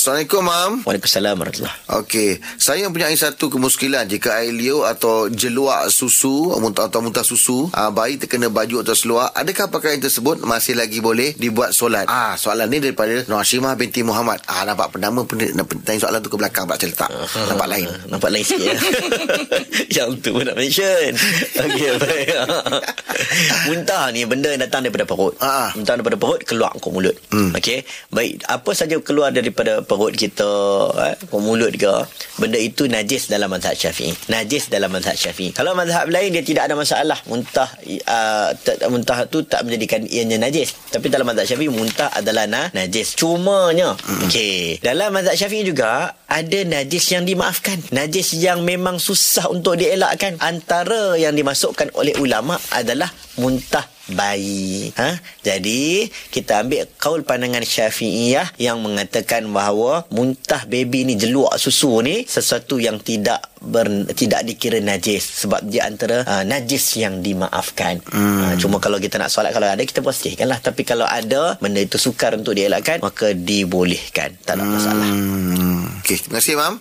Assalamualaikum, Mam. Waalaikumsalam warahmatullahi Okey, saya mempunyai satu kemuskilan jika air liur atau jeluak susu muntah atau muntah susu, aa, bayi terkena baju atau seluar, adakah pakaian tersebut masih lagi boleh dibuat solat? Ah, soalan ni daripada Nur Hashimah binti Muhammad. Ah, nampak dia- nampak tanya soalan tu ke belakang tak letak. Nampak lain. Ah, Nampak lain sikit ya. Yang tu pun nak mention Okey baik Muntah ni benda yang datang daripada perut Ah. Muntah daripada perut Keluar ke mulut Hmm. Okey Baik Apa saja keluar daripada perut kita eh, mulut ke Benda itu najis dalam mazhab syafi'i. Najis dalam mazhab syafi'i. Kalau mazhab lain Dia tidak ada masalah. Muntah uh, tak, Muntah tu tak menjadikan ianya najis. Tapi dalam mazhab syafi'i Muntah adalah na, najis. Cumanya Hmm. Okey. Dalam mazhab syafi'i juga Ada najis yang dimaafkan. Najis yang memang susah untuk dielakkan. Antara yang dimasukkan oleh ulama adalah muntah bayi. Ha? Jadi kita ambil kaul pandangan Syafi'iyah yang mengatakan bahawa muntah baby ni jeluak susu ni sesuatu yang tidak ber, tidak dikira najis sebab dia antara uh, najis yang dimaafkan. Hmm. Uh, cuma kalau kita nak solat kalau ada kita bersihkanlah tapi kalau ada benda itu sukar untuk dielakkan maka dibolehkan. Tak ada masalah. Hmm. Okey, terima kasih, Mam.